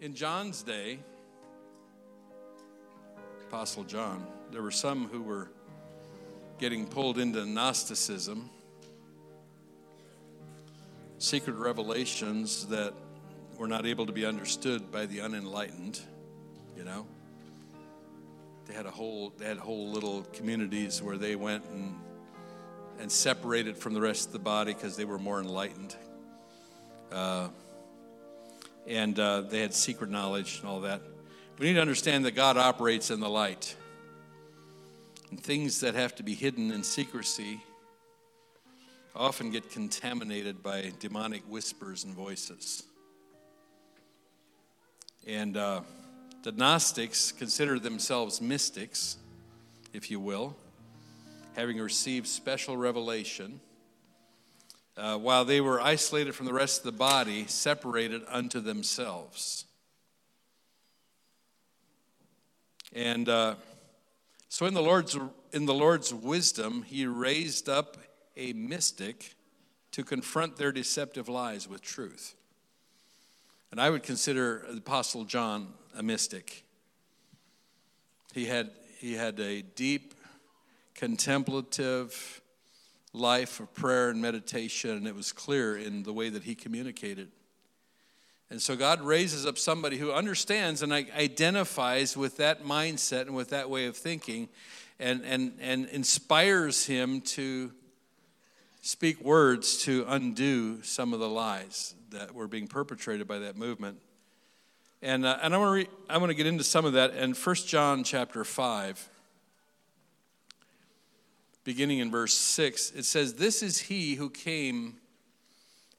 In John's day, Apostle John, there were some who were getting pulled into Gnosticism, secret revelations that were not able to be understood by the unenlightened, you know. They had a whole they had whole little communities where they went and and separated from the rest of the body because they were more enlightened. Uh, and uh, they had secret knowledge and all that. We need to understand that God operates in the light. And things that have to be hidden in secrecy often get contaminated by demonic whispers and voices. And uh, the Gnostics considered themselves mystics, if you will, having received special revelation, uh, while they were isolated from the rest of the body, separated unto themselves. And uh, so, in the Lord's in the Lord's wisdom, He raised up a mystic to confront their deceptive lies with truth. And I would consider the Apostle John a mystic. He had he had a deep, contemplative life of prayer and meditation, and it was clear in the way that he communicated. And so God raises up somebody who understands and identifies with that mindset and with that way of thinking and, and, and inspires him to speak words to undo some of the lies that were being perpetrated by that movement. And, uh, and I want to I want to get into some of that in 1 John chapter 5 beginning in verse 6 it says this is he who came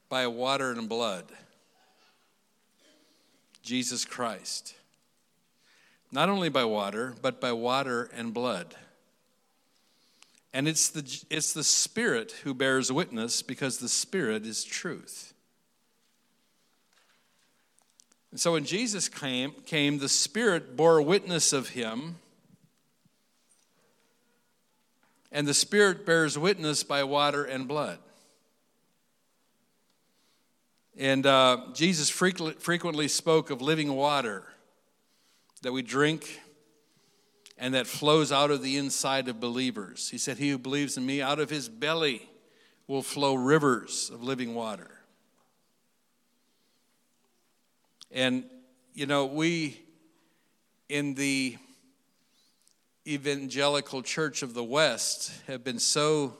by water and blood Jesus Christ. Not only by water, but by water and blood. And it's the, it's the Spirit who bears witness because the Spirit is truth. And so when Jesus came, came, the Spirit bore witness of him. And the Spirit bears witness by water and blood. And uh, Jesus frequently spoke of living water that we drink and that flows out of the inside of believers. He said, He who believes in me, out of his belly will flow rivers of living water. And, you know, we in the evangelical church of the West have been so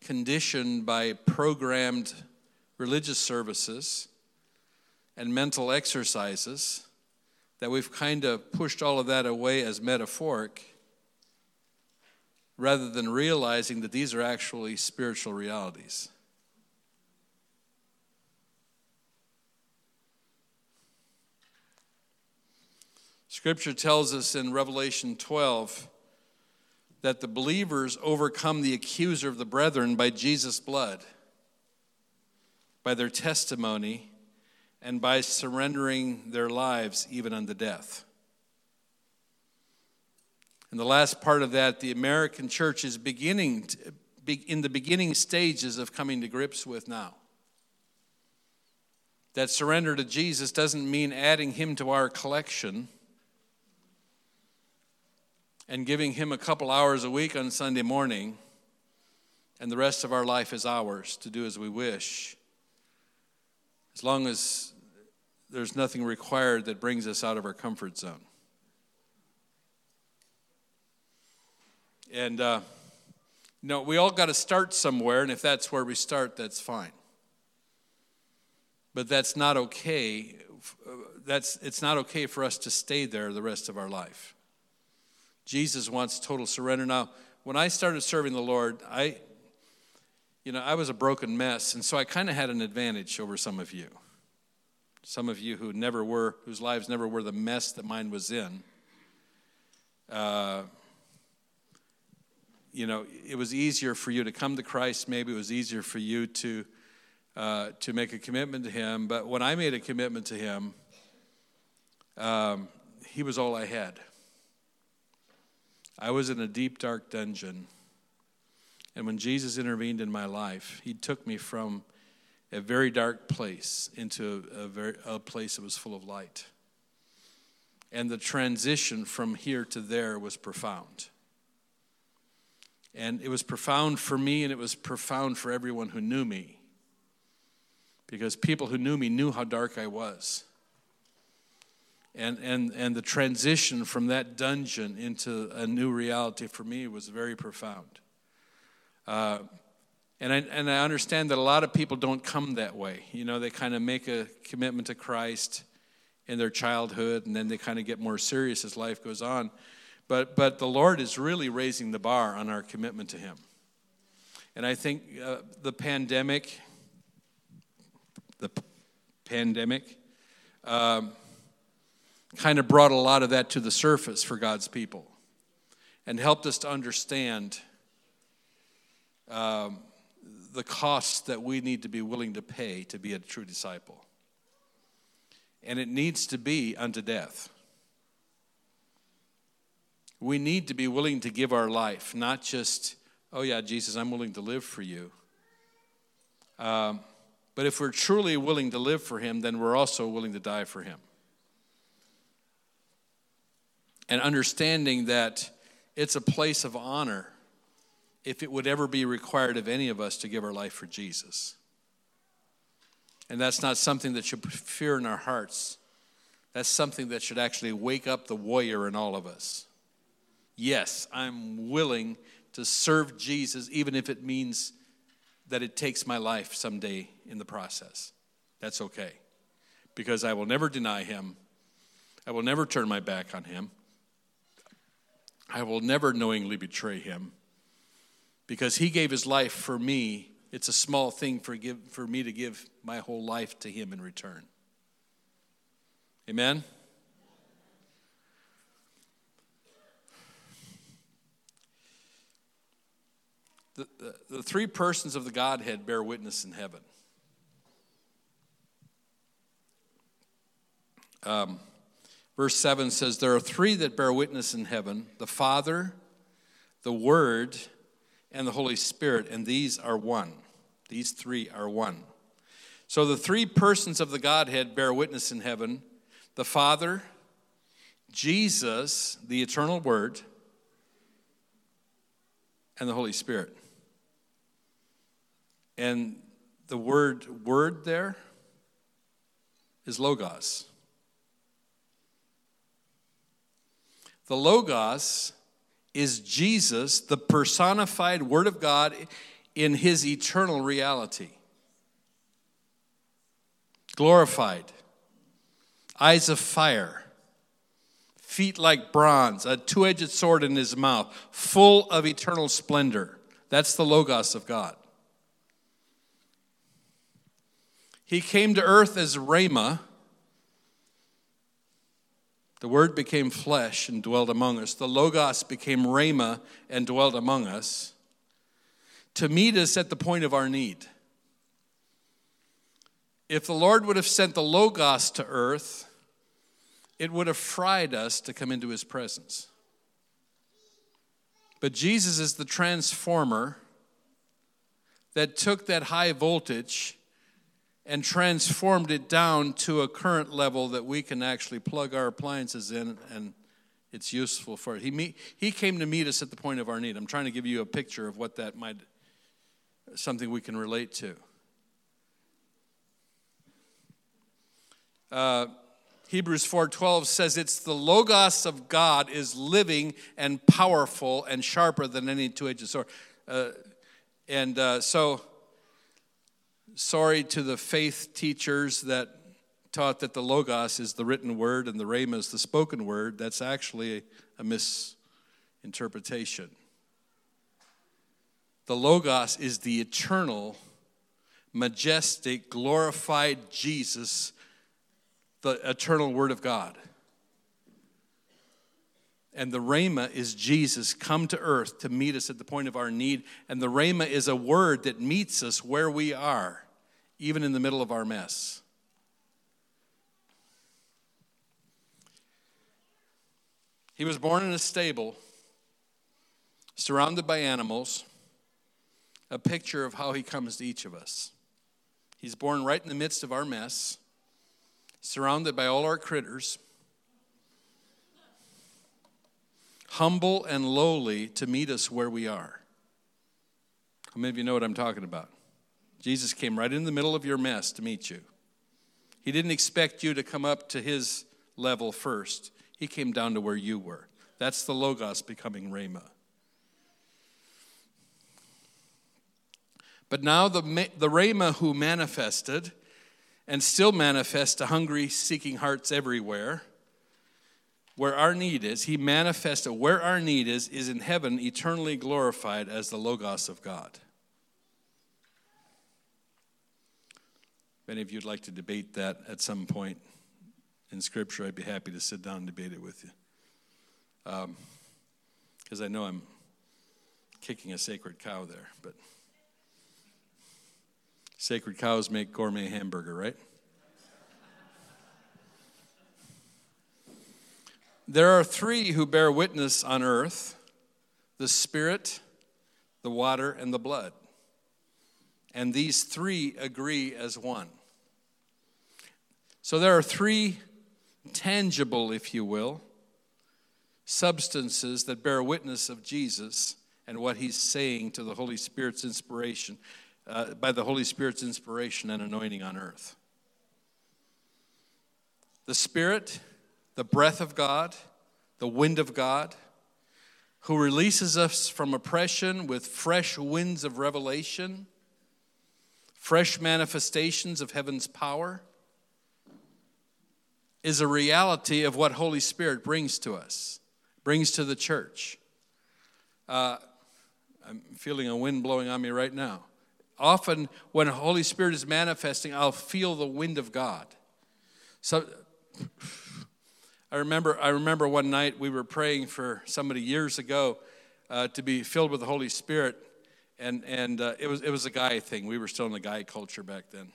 conditioned by programmed religious services and mental exercises that we've kind of pushed all of that away as metaphoric rather than realizing that these are actually spiritual realities. Scripture tells us in Revelation 12 that the believers overcome the accuser of the brethren by Jesus' blood by their testimony and by surrendering their lives even unto death. In the last part of that, the American church is beginning to, in the beginning stages of coming to grips with now. That surrender to Jesus doesn't mean adding him to our collection and giving him a couple hours a week on Sunday morning, and the rest of our life is ours to do as we wish as long as there's nothing required that brings us out of our comfort zone. And, uh, you know, we all got to start somewhere, and if that's where we start, that's fine. But that's not okay. That's, it's not okay for us to stay there the rest of our life. Jesus wants total surrender. Now, when I started serving the Lord, I, you know, I was a broken mess, and so I kind of had an advantage over some of you. Some of you who never were, whose lives never were the mess that mine was in. Uh, you know, it was easier for you to come to Christ. Maybe it was easier for you to uh, to make a commitment to Him. But when I made a commitment to Him, um, He was all I had. I was in a deep, dark dungeon and when Jesus intervened in my life, He took me from a very dark place into a, very, a place that was full of light. And the transition from here to there was profound. And it was profound for me, and it was profound for everyone who knew me. Because people who knew me knew how dark I was. And, and, and the transition from that dungeon into a new reality for me was very profound. Uh, and I, and I understand that a lot of people don't come that way. You know, they kind of make a commitment to Christ in their childhood, and then they kind of get more serious as life goes on. But, but the Lord is really raising the bar on our commitment to Him. And I think uh, the pandemic, the p- pandemic, um, kind of brought a lot of that to the surface for God's people and helped us to understand um, the costs that we need to be willing to pay to be a true disciple. And it needs to be unto death. We need to be willing to give our life, not just, oh, yeah, Jesus, I'm willing to live for you. Um, but if we're truly willing to live for Him, then we're also willing to die for Him. And understanding that it's a place of honor if it would ever be required of any of us to give our life for Jesus. And that's not something that should fear in our hearts. That's something that should actually wake up the warrior in all of us. Yes, I'm willing to serve Jesus, even if it means that it takes my life someday in the process. That's okay. Because I will never deny him. I will never turn my back on him. I will never knowingly betray him. Because he gave his life for me. It's a small thing for, give, for me to give my whole life to him in return. Amen? The, the, the three persons of the Godhead bear witness in heaven. Um, verse 7 says, There are three that bear witness in heaven the Father, the Word, and the Holy Spirit, and these are one. These three are one. So the three persons of the Godhead bear witness in heaven the Father, Jesus, the eternal Word, and the Holy Spirit. And the word word there is logos. The logos is Jesus, the personified word of God in his eternal reality. Glorified, eyes of fire, feet like bronze, a two edged sword in his mouth, full of eternal splendor. That's the Logos of God. He came to earth as Rhema. The Word became flesh and dwelled among us. The Logos became Rhema and dwelled among us to meet us at the point of our need. If the Lord would have sent the Logos to earth, it would have fried us to come into his presence. But Jesus is the transformer that took that high voltage and transformed it down to a current level that we can actually plug our appliances in and it's useful for it. He, meet, he came to meet us at the point of our need. I'm trying to give you a picture of what that might, something we can relate to. Uh, Hebrews 4:12 says it's the logos of God is living and powerful and sharper than any two-edged sword. Uh, and uh, so sorry to the faith teachers that taught that the Logos is the written word and the Rhema is the spoken word. That's actually a misinterpretation. The Logos is the eternal, majestic, glorified Jesus, the eternal Word of God. And the Rhema is Jesus come to earth to meet us at the point of our need. And the Rhema is a word that meets us where we are even in the middle of our mess. He was born in a stable, surrounded by animals, a picture of how he comes to each of us. He's born right in the midst of our mess, surrounded by all our critters, humble and lowly to meet us where we are. How many of you know what I'm talking about? Jesus came right in the middle of your mess to meet you. He didn't expect you to come up to his level first, he came down to where you were. That's the Logos becoming Rhema. But now the, the Rhema who manifested and still manifests to hungry, seeking hearts everywhere, where our need is, he manifested where our need is, is in heaven, eternally glorified as the Logos of God. If any of you'd like to debate that at some point in Scripture, I'd be happy to sit down and debate it with you. Because um, I know I'm kicking a sacred cow there, but sacred cows make gourmet hamburger, right? There are three who bear witness on earth the Spirit, the water, and the blood. And these three agree as one. So there are three tangible, if you will, substances that bear witness of Jesus and what he's saying to the Holy Spirit's inspiration, uh, by the Holy Spirit's inspiration and anointing on earth. The Spirit, the breath of God, the wind of God, who releases us from oppression with fresh winds of revelation, fresh manifestations of heaven's power is a reality of what Holy Spirit brings to us, brings to the church. Uh, I'm feeling a wind blowing on me right now. Often, when Holy Spirit is manifesting, I'll feel the wind of God. So, I remember, I remember one night we were praying for somebody years ago uh, to be filled with the Holy Spirit, and and uh, it was it was a guy thing. We were still in the guy culture back then,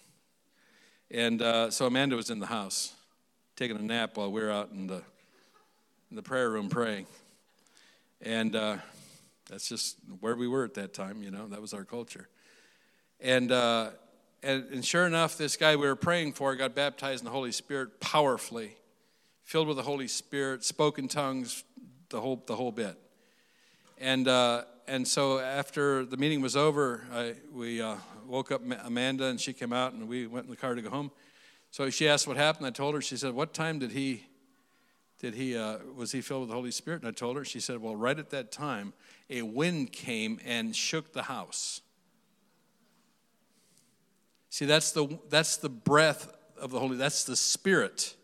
and uh, so Amanda was in the house, taking a nap while we were out in the, in the prayer room praying. And uh, that's just where we were at that time, you know, that was our culture. And, uh, and, and sure enough, this guy we were praying for got baptized in the Holy Spirit powerfully, filled with the Holy Spirit, spoke in tongues, the whole, the whole bit. And, uh, and so after the meeting was over, I, we uh, woke up Amanda and she came out and we went in the car to go home. So she asked what happened. I told her. She said, "What time did he? Did he? Uh, was he filled with the Holy Spirit?" And I told her. She said, "Well, right at that time, a wind came and shook the house." See, that's the that's the breath of the Holy. That's the Spirit.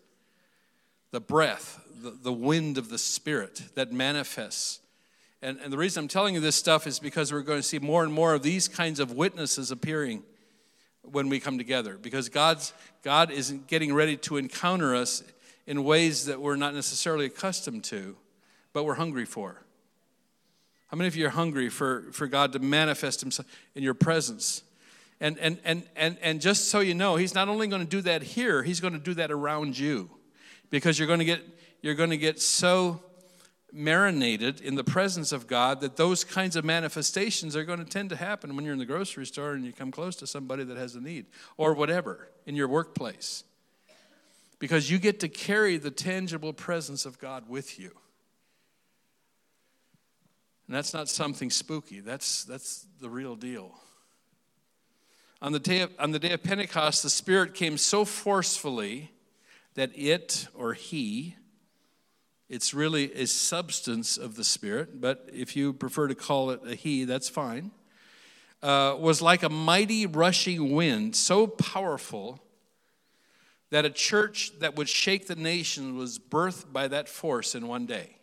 The breath, the, the wind of the Spirit that manifests. And, and the reason I'm telling you this stuff is because we're going to see more and more of these kinds of witnesses appearing when we come together because God's, God is getting ready to encounter us in ways that we're not necessarily accustomed to, but we're hungry for. How many of you are hungry for, for God to manifest Himself in your presence? And, and, and, and, and just so you know, He's not only going to do that here, He's going to do that around you because you're going to get, you're going to get so marinated in the presence of God that those kinds of manifestations are going to tend to happen when you're in the grocery store and you come close to somebody that has a need or whatever in your workplace. Because you get to carry the tangible presence of God with you. And that's not something spooky, that's, that's the real deal. On the, day of, on the day of Pentecost, the Spirit came so forcefully that it or he it's really a substance of the Spirit, but if you prefer to call it a He, that's fine. Uh, was like a mighty rushing wind, so powerful that a church that would shake the nation was birthed by that force in one day.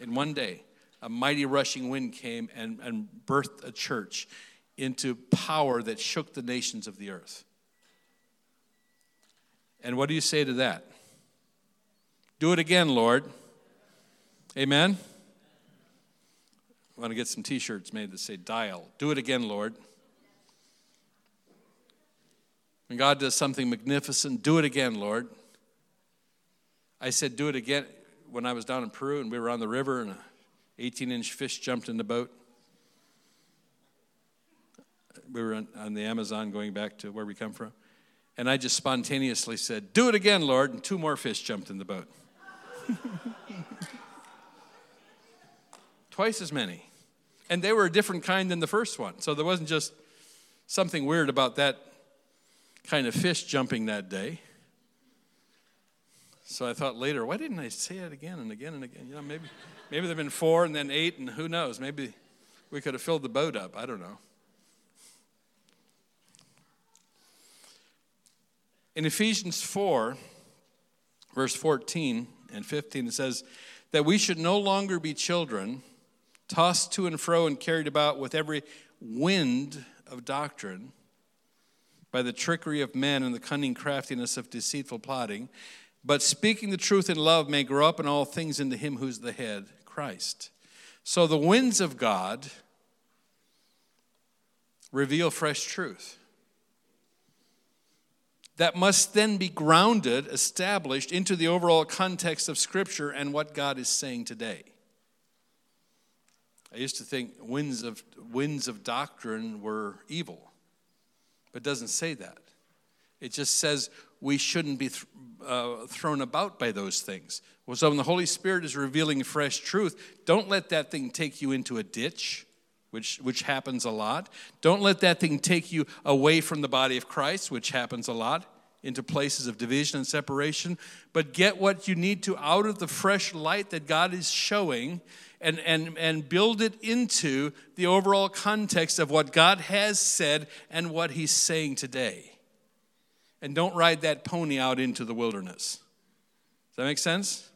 In one day, a mighty rushing wind came and, and birthed a church into power that shook the nations of the earth. And what do you say to that? Do it again, Lord. Amen. I want to get some t shirts made that say dial. Do it again, Lord. When God does something magnificent, do it again, Lord. I said, do it again when I was down in Peru and we were on the river and an 18 inch fish jumped in the boat. we were on, on the Amazon going back to where we come from. And I just spontaneously said, Do it again, Lord. And two more fish jumped in the boat. Twice as many. And they were a different kind than the first one. So there wasn't just something weird about that kind of fish jumping that day. So I thought later, why didn't I say it again and again and again? You know, maybe, maybe there've been four and then eight, and who knows? Maybe we could have filled the boat up. I don't know. In Ephesians 4, verse 14 and 15, it says that we should no longer be children, tossed to and fro and carried about with every wind of doctrine by the trickery of men and the cunning craftiness of deceitful plotting but speaking the truth in love may grow up in all things into him who's the head, Christ. So the winds of God reveal fresh truth. That must then be grounded, established into the overall context of Scripture and what God is saying today. I used to think winds of, winds of doctrine were evil, but it doesn't say that. It just says we shouldn't be th- uh, thrown about by those things. Well, so when the Holy Spirit is revealing fresh truth, don't let that thing take you into a ditch, which, which happens a lot. Don't let that thing take you away from the body of Christ, which happens a lot, into places of division and separation. But get what you need to out of the fresh light that God is showing and, and, and build it into the overall context of what God has said and what He's saying today and don't ride that pony out into the wilderness. Does that make sense?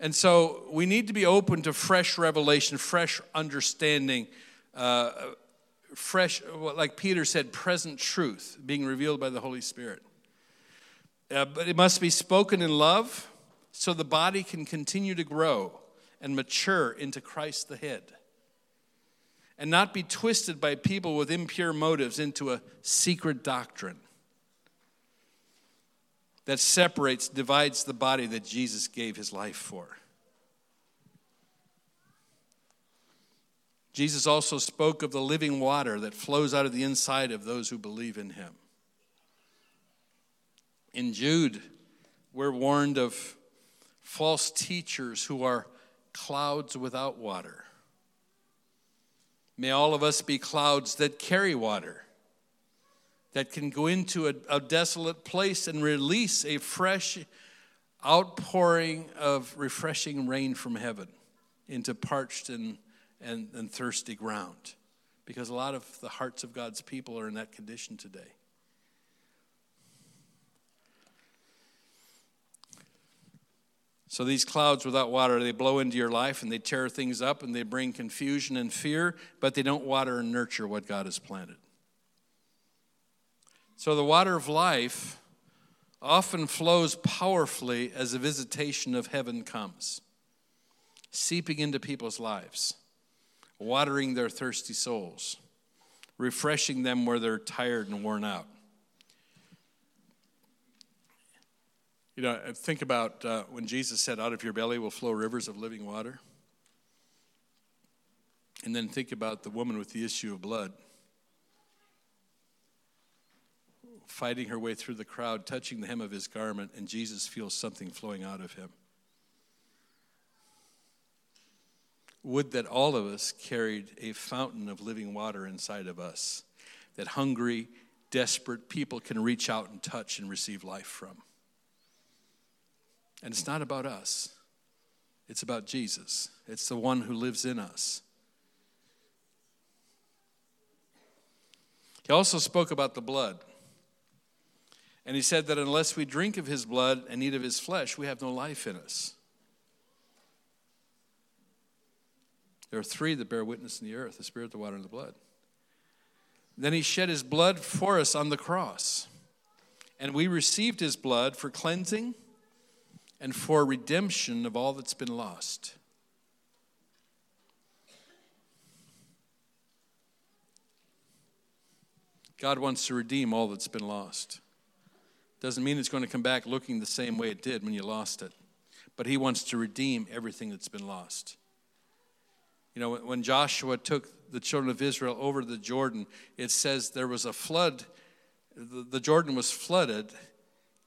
And so we need to be open to fresh revelation, fresh understanding, uh, fresh, like Peter said, present truth being revealed by the Holy Spirit. Uh, but it must be spoken in love so the body can continue to grow and mature into Christ the head. And not be twisted by people with impure motives into a secret doctrine that separates, divides the body that Jesus gave his life for. Jesus also spoke of the living water that flows out of the inside of those who believe in him. In Jude, we're warned of false teachers who are clouds without water. May all of us be clouds that carry water that can go into a, a desolate place and release a fresh outpouring of refreshing rain from heaven into parched and, and, and thirsty ground. Because a lot of the hearts of God's people are in that condition today. So these clouds without water, they blow into your life and they tear things up and they bring confusion and fear, but they don't water and nurture what God has planted. So the water of life often flows powerfully as a visitation of heaven comes, seeping into people's lives, watering their thirsty souls, refreshing them where they're tired and worn out. You know, think about uh, when Jesus said, Out of your belly will flow rivers of living water. And then think about the woman with the issue of blood. Fighting her way through the crowd, touching the hem of his garment, and Jesus feels something flowing out of him. Would that all of us carried a fountain of living water inside of us that hungry, desperate people can reach out and touch and receive life from. And it's not about us, it's about Jesus. It's the one who lives in us. He also spoke about the blood. And he said that unless we drink of his blood and eat of his flesh, we have no life in us. There are three that bear witness in the earth the spirit, the water, and the blood. Then he shed his blood for us on the cross. And we received his blood for cleansing and for redemption of all that's been lost. God wants to redeem all that's been lost. Doesn't mean it's going to come back looking the same way it did when you lost it. But he wants to redeem everything that's been lost. You know, when Joshua took the children of Israel over the Jordan, it says there was a flood. The, Jordan was flooded,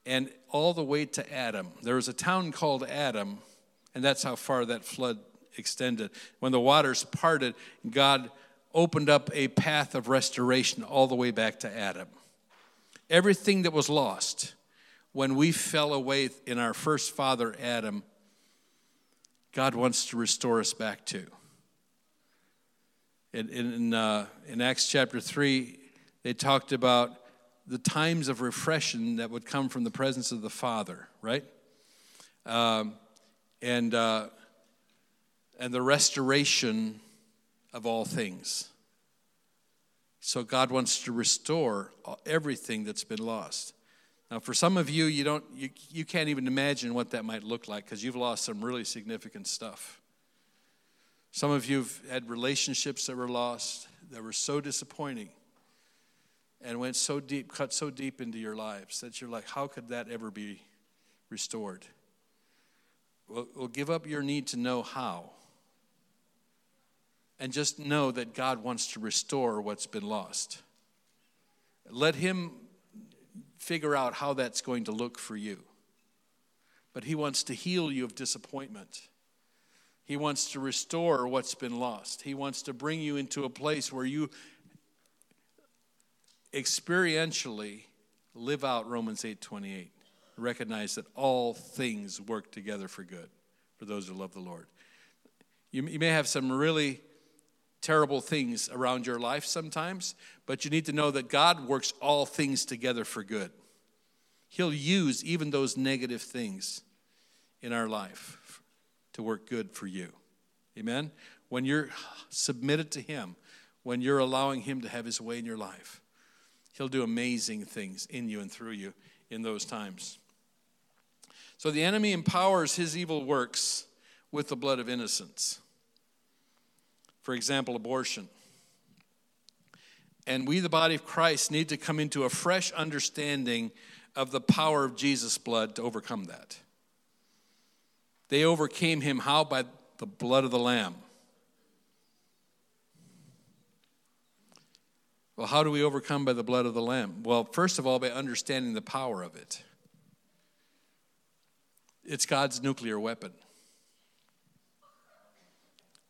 and all the way to Adam. There was a town called Adam, and that's how far that flood extended. When the waters parted, God opened up a path of restoration all the way back to Adam. Everything that was lost when we fell away in our first father, Adam, God wants to restore us back to. In, in, uh, in Acts chapter 3, they talked about the times of refreshing that would come from the presence of the Father, right? Um, and, uh, and the restoration of all things. So God wants to restore everything that's been lost. Now, for some of you, you, don't, you, you can't even imagine what that might look like because you've lost some really significant stuff. Some of you have had relationships that were lost that were so disappointing and went so deep, cut so deep into your lives that you're like, how could that ever be restored? Well, well give up your need to know how. And just know that God wants to restore what's been lost. Let Him figure out how that's going to look for you. But He wants to heal you of disappointment. He wants to restore what's been lost. He wants to bring you into a place where you experientially live out Romans 8:28. Recognize that all things work together for good for those who love the Lord. You, you may have some really terrible things around your life sometimes, but you need to know that God works all things together for good. He'll use even those negative things in our life to work good for you. Amen? When you're submitted to Him, when you're allowing Him to have His way in your life, He'll do amazing things in you and through you in those times. So the enemy empowers his evil works with the blood of innocents. For example, abortion. And we, the body of Christ, need to come into a fresh understanding of the power of Jesus' blood to overcome that. They overcame him how? By the blood of the Lamb. Well, how do we overcome by the blood of the Lamb? Well, first of all, by understanding the power of it. It's God's nuclear weapon.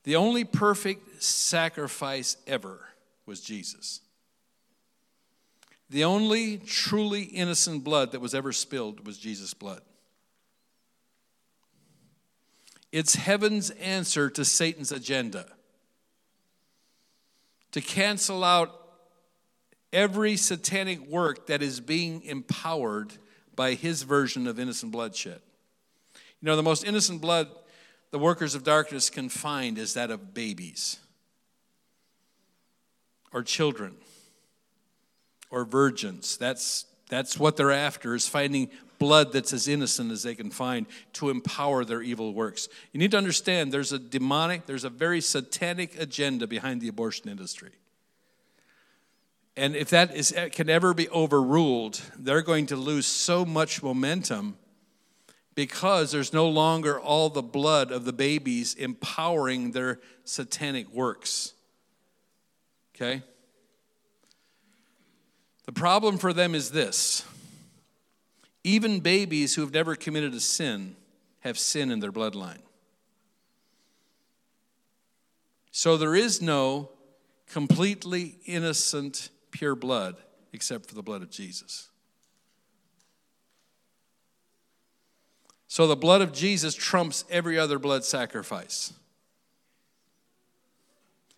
The only perfect sacrifice ever was Jesus. The only truly innocent blood that was ever spilled was Jesus' blood. It's heaven's answer to Satan's agenda to cancel out every satanic work that is being empowered by his version of innocent bloodshed. You know, the most innocent blood the workers of darkness can find is that of babies or children or virgins. That's, that's what they're after, is finding blood that's as innocent as they can find to empower their evil works. You need to understand there's a demonic, there's a very satanic agenda behind the abortion industry. And if that is, eh, can ever be overruled, they're going to lose so much momentum because there's no longer all the blood of the babies empowering their satanic works. Okay? The problem for them is this even babies who have never committed a sin have sin in their bloodline. So there is no completely innocent, pure blood except for the blood of Jesus. So the blood of Jesus trumps every other blood sacrifice.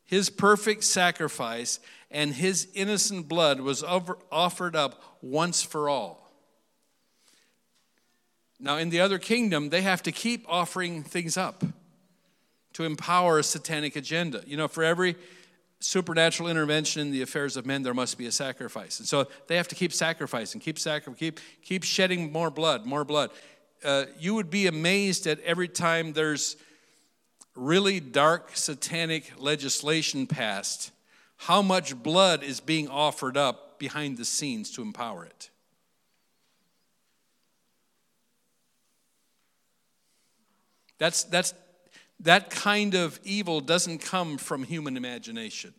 His perfect sacrifice and his innocent blood was offered up once for all. Now, in the other kingdom, they have to keep offering things up to empower a satanic agenda. You know, for every supernatural intervention in the affairs of men, there must be a sacrifice. And so they have to keep sacrificing, keep sacrificing, keep, keep shedding more blood, more blood uh, you would be amazed at every time there's really dark satanic legislation passed, how much blood is being offered up behind the scenes to empower it. That's, that's, that kind of evil doesn't come from human imagination.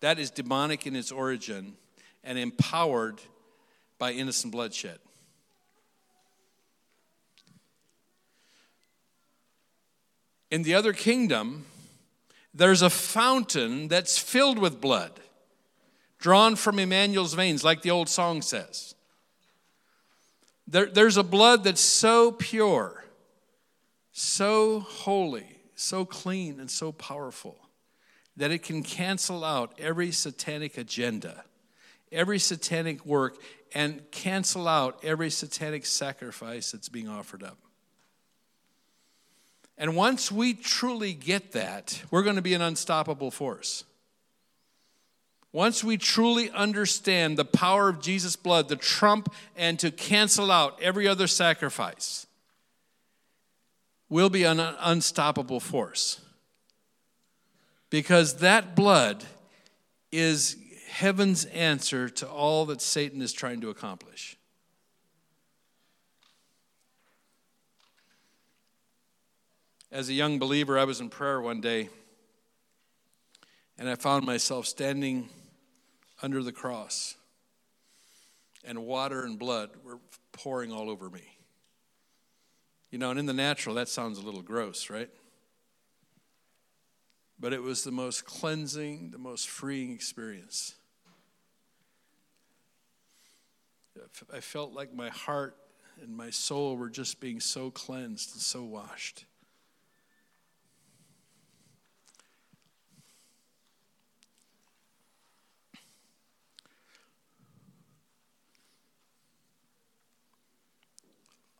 That is demonic in its origin and empowered by innocent bloodshed. In the other kingdom, there's a fountain that's filled with blood, drawn from Emmanuel's veins, like the old song says. There, there's a blood that's so pure, so holy, so clean, and so powerful that it can cancel out every satanic agenda, every satanic work, and cancel out every satanic sacrifice that's being offered up. And once we truly get that, we're going to be an unstoppable force. Once we truly understand the power of Jesus' blood to trump and to cancel out every other sacrifice, we'll be an unstoppable force. Because that blood is heaven's answer to all that Satan is trying to accomplish. As a young believer, I was in prayer one day and I found myself standing under the cross, and water and blood were pouring all over me. You know, and in the natural, that sounds a little gross, right? But it was the most cleansing, the most freeing experience. I felt like my heart and my soul were just being so cleansed and so washed.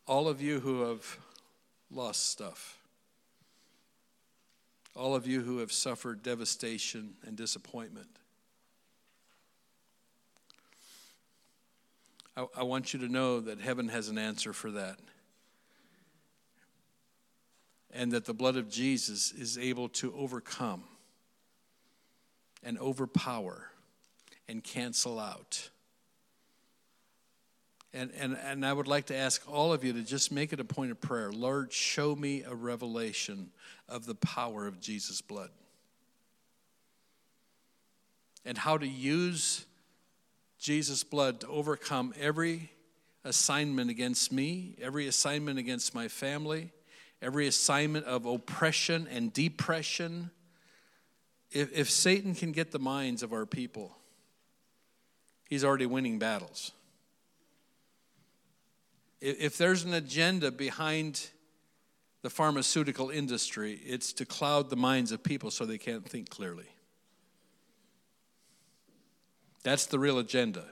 All of you who have lost stuff, all of you who have suffered devastation and disappointment. I, I, want you to know that heaven has an answer for that. And that the blood of Jesus is able to overcome and overpower and cancel out and, and, and I would like to ask all of you to just make it a point of prayer. Lord, show me a revelation of the power of Jesus' blood and how to use Jesus' blood to overcome every assignment against me, every assignment against my family, every assignment of oppression and depression. If, if Satan can get the minds of our people, he's already winning battles. If there's an agenda behind the pharmaceutical industry, it's to cloud the minds of people so they can't think clearly. That's the real agenda.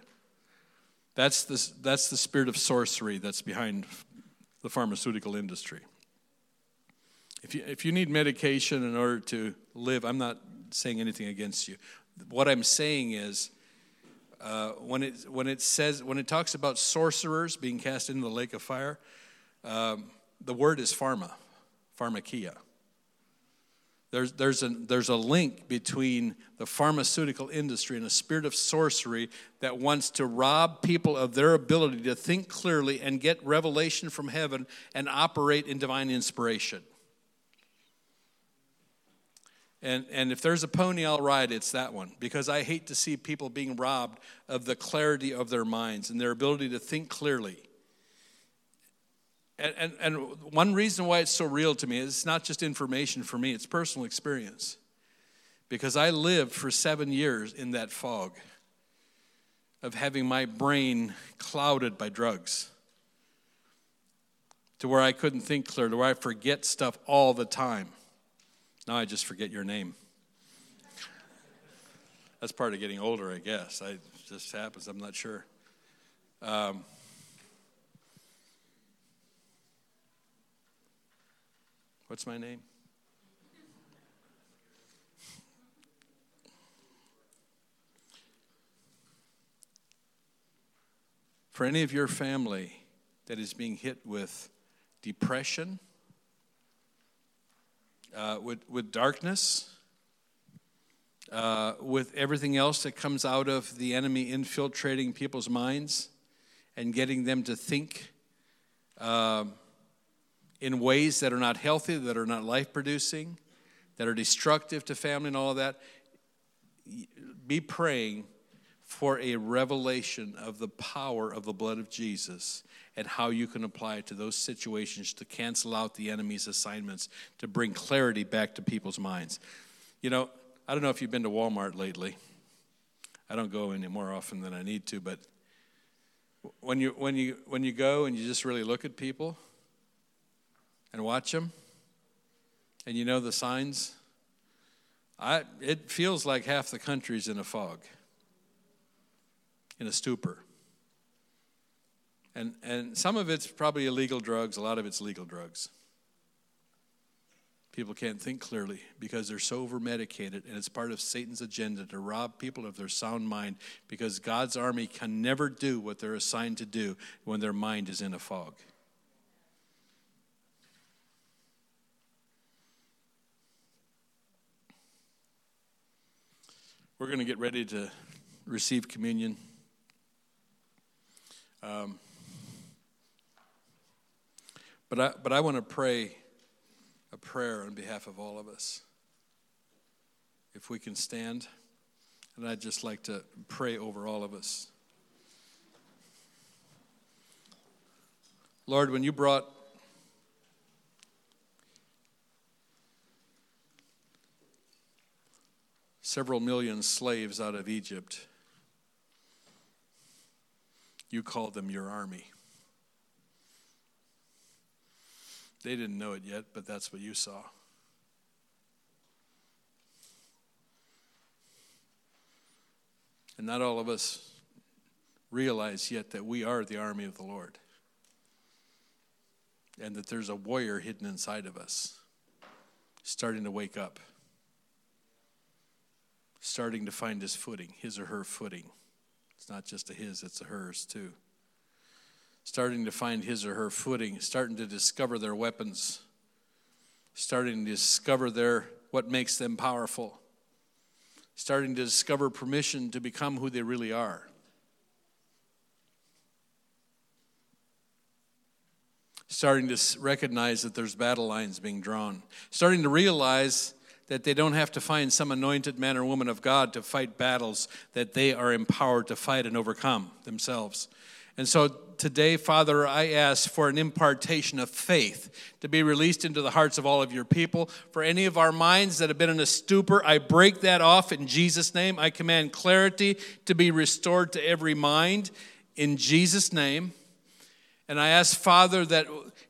That's the, that's the spirit of sorcery that's behind the pharmaceutical industry. If you, if you need medication in order to live, I'm not saying anything against you. What I'm saying is uh, when, it, when it says, when it talks about sorcerers being cast into the lake of fire, um, the word is pharma, pharmakeia. There's, there's, a, there's a link between the pharmaceutical industry and a spirit of sorcery that wants to rob people of their ability to think clearly and get revelation from heaven and operate in divine inspiration. And, and if there's a pony I'll ride, it's that one because I hate to see people being robbed of the clarity of their minds and their ability to think clearly. And, and, and one reason why it's so real to me is it's not just information for me, it's personal experience. Because I lived for seven years in that fog of having my brain clouded by drugs to where I couldn't think clear, to where I forget stuff all the time. Now I just forget your name. That's part of getting older, I guess. I just happens. I'm not sure. Um, what's my name? For any of your family that is being hit with depression, uh, with, with darkness, uh, with everything else that comes out of the enemy infiltrating people's minds and getting them to think uh, in ways that are not healthy, that are not life producing, that are destructive to family and all of that. be praying for a revelation of the power of the blood of Jesus and how you can apply it to those situations to cancel out the enemy's assignments, to bring clarity back to people's minds. You know, I don't know if you've been to Walmart lately. I don't go any more often than I need to, but when you when you when you go and you just really look at people and watch them and you know the signs I it feels like half the country's in a fog in a stupor and and some of it's probably illegal drugs a lot of it's legal drugs People can't think clearly because they're so over medicated, and it's part of Satan's agenda to rob people of their sound mind because God's army can never do what they're assigned to do when their mind is in a fog. We're going to get ready to receive communion. Um, but I, but I want to pray a prayer on behalf of all of us. If we can stand, and I'd just like to pray over all of us. Lord, when you brought several million slaves out of Egypt, you called them your army. They didn't know it yet, but that's what you saw. And not all of us realize yet that we are the army of the Lord. And that there's a warrior hidden inside of us, starting to wake up, starting to find his footing, his or her footing. It's not just a his, it's a hers too starting to find his or her footing, starting to discover their weapons, starting to discover their what makes them powerful, starting to discover permission to become who they really are. Starting to recognize that there's battle lines being drawn, starting to realize that they don't have to find some anointed man or woman of God to fight battles that they are empowered to fight and overcome themselves. And so today, Father, I ask for an impartation of faith to be released into the hearts of all of your people. For any of our minds that have been in a stupor, I break that off in Jesus' name. I command clarity to be restored to every mind in Jesus' name. And I ask, Father, that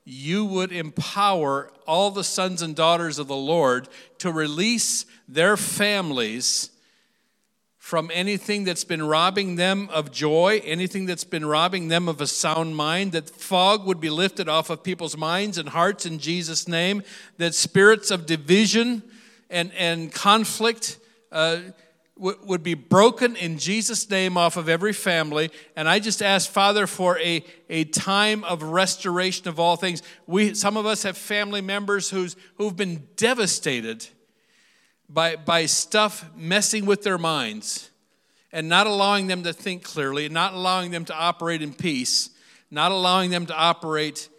you would empower all the sons and daughters of the Lord to release their families from anything that's been robbing them of joy, anything that's been robbing them of a sound mind, that fog would be lifted off of people's minds and hearts in Jesus' name, that spirits of division and, and conflict uh, would be broken in Jesus' name off of every family. And I just ask, Father, for a, a time of restoration of all things. We, some of us have family members who's, who've been devastated by, by stuff messing with their minds and not allowing them to think clearly, not allowing them to operate in peace, not allowing them to operate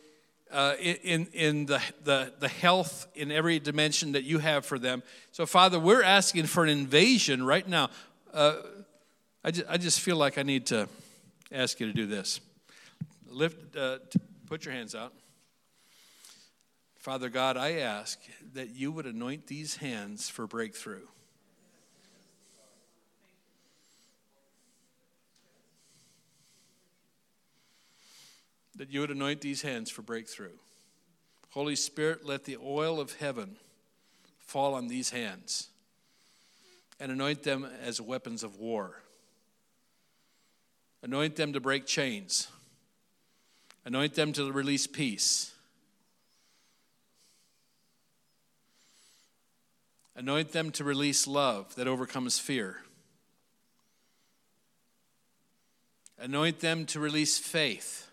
uh, in, in the, the, the health in every dimension that you have for them. So, Father, we're asking for an invasion right now. Uh, I, just, I just feel like I need to ask you to do this. Lift, uh, put your hands out. Father God, I ask that you would anoint these hands for breakthrough. That you would anoint these hands for breakthrough. Holy Spirit, let the oil of heaven fall on these hands and anoint them as weapons of war. Anoint them to break chains. Anoint them to release peace. Anoint them to release love that overcomes fear. Anoint them to release faith.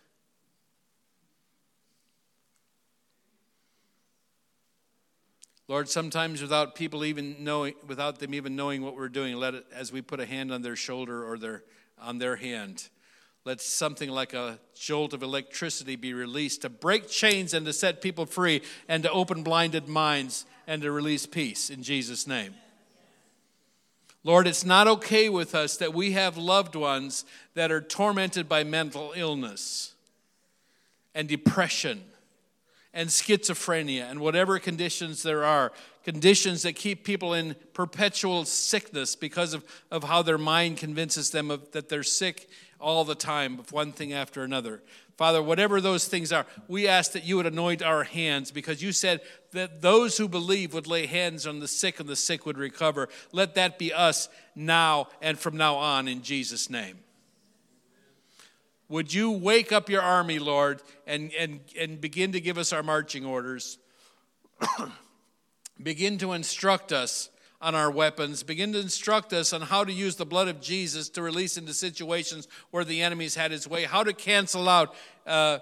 Lord, sometimes without people even knowing, without them even knowing what we're doing, let it, as we put a hand on their shoulder or their, on their hand, let something like a jolt of electricity be released to break chains and to set people free and to open blinded minds and to release peace in Jesus' name. Lord, it's not okay with us that we have loved ones that are tormented by mental illness and depression and schizophrenia and whatever conditions there are, conditions that keep people in perpetual sickness because of, of how their mind convinces them of, that they're sick all the time of one thing after another. Father, whatever those things are, we ask that you would anoint our hands because you said that those who believe would lay hands on the sick and the sick would recover. Let that be us now and from now on in Jesus' name. Would you wake up your army, Lord, and, and, and begin to give us our marching orders? begin to instruct us on our weapons. Begin to instruct us on how to use the blood of Jesus to release into situations where the enemy's had his way, how to cancel out uh,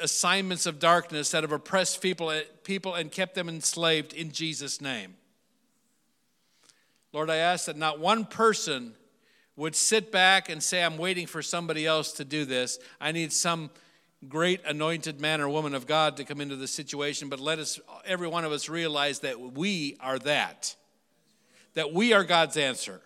assignments of darkness that have oppressed people, uh, people and kept them enslaved in Jesus' name. Lord, I ask that not one person would sit back and say, I'm waiting for somebody else to do this. I need some great anointed man or woman of God to come into the situation, but let us, every one of us, realize that we are that that we are God's answer.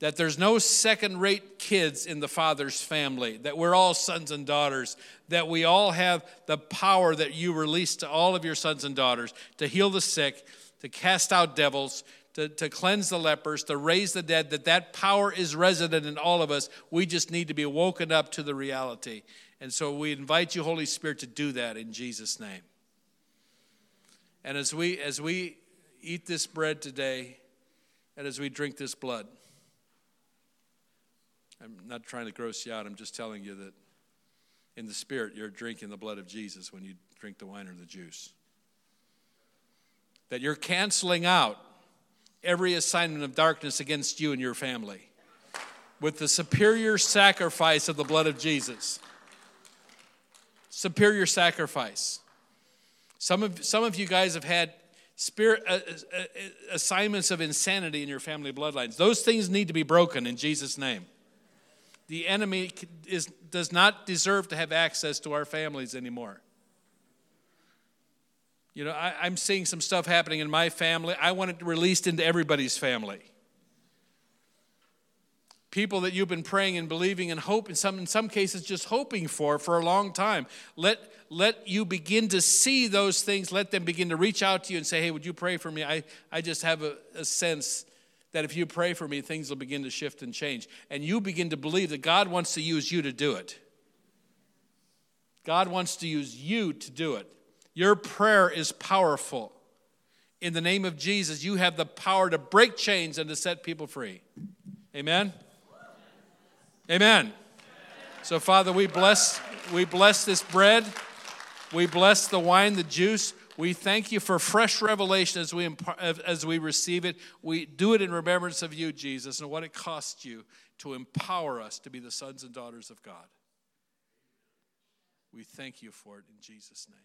That there's no second rate kids in the Father's family, that we're all sons and daughters, that we all have the power that you release to all of your sons and daughters to heal the sick, to cast out devils, to, to cleanse the lepers, to raise the dead, that that power is resident in all of us. We just need to be woken up to the reality. And so we invite you, Holy Spirit, to do that in Jesus' name. And as we as we eat this bread today and as we drink this blood. I'm not trying to gross you out, I'm just telling you that in the spirit, you're drinking the blood of Jesus when you drink the wine or the juice. That you're canceling out every assignment of darkness against you and your family with the superior sacrifice of the blood of Jesus. Superior sacrifice. Some of, some of you guys have had spirit uh, uh, assignments of insanity in your family bloodlines. Those things need to be broken in Jesus' name. The enemy is, does not deserve to have access to our families anymore. You know, I, am seeing some stuff happening in my family. I want it released into everybody's family. People that you've been praying and believing and hoping, some in some cases just hoping for for a long time. Let let you begin to see those things. Let them begin to reach out to you and say, Hey, would you pray for me? I, I just have a, a sense that if you pray for me, things will begin to shift and change. And you begin to believe that God wants to use you to do it. God wants to use you to do it. Your prayer is powerful. In the name of Jesus, you have the power to break chains and to set people free. Amen. Amen. So, Father, we bless we bless this bread. We bless the wine, the juice. We thank you for fresh revelation as we, as we receive it. We do it in remembrance of you, Jesus, and what it cost you to empower us to be the sons and daughters of God. We thank you for it in Jesus' name.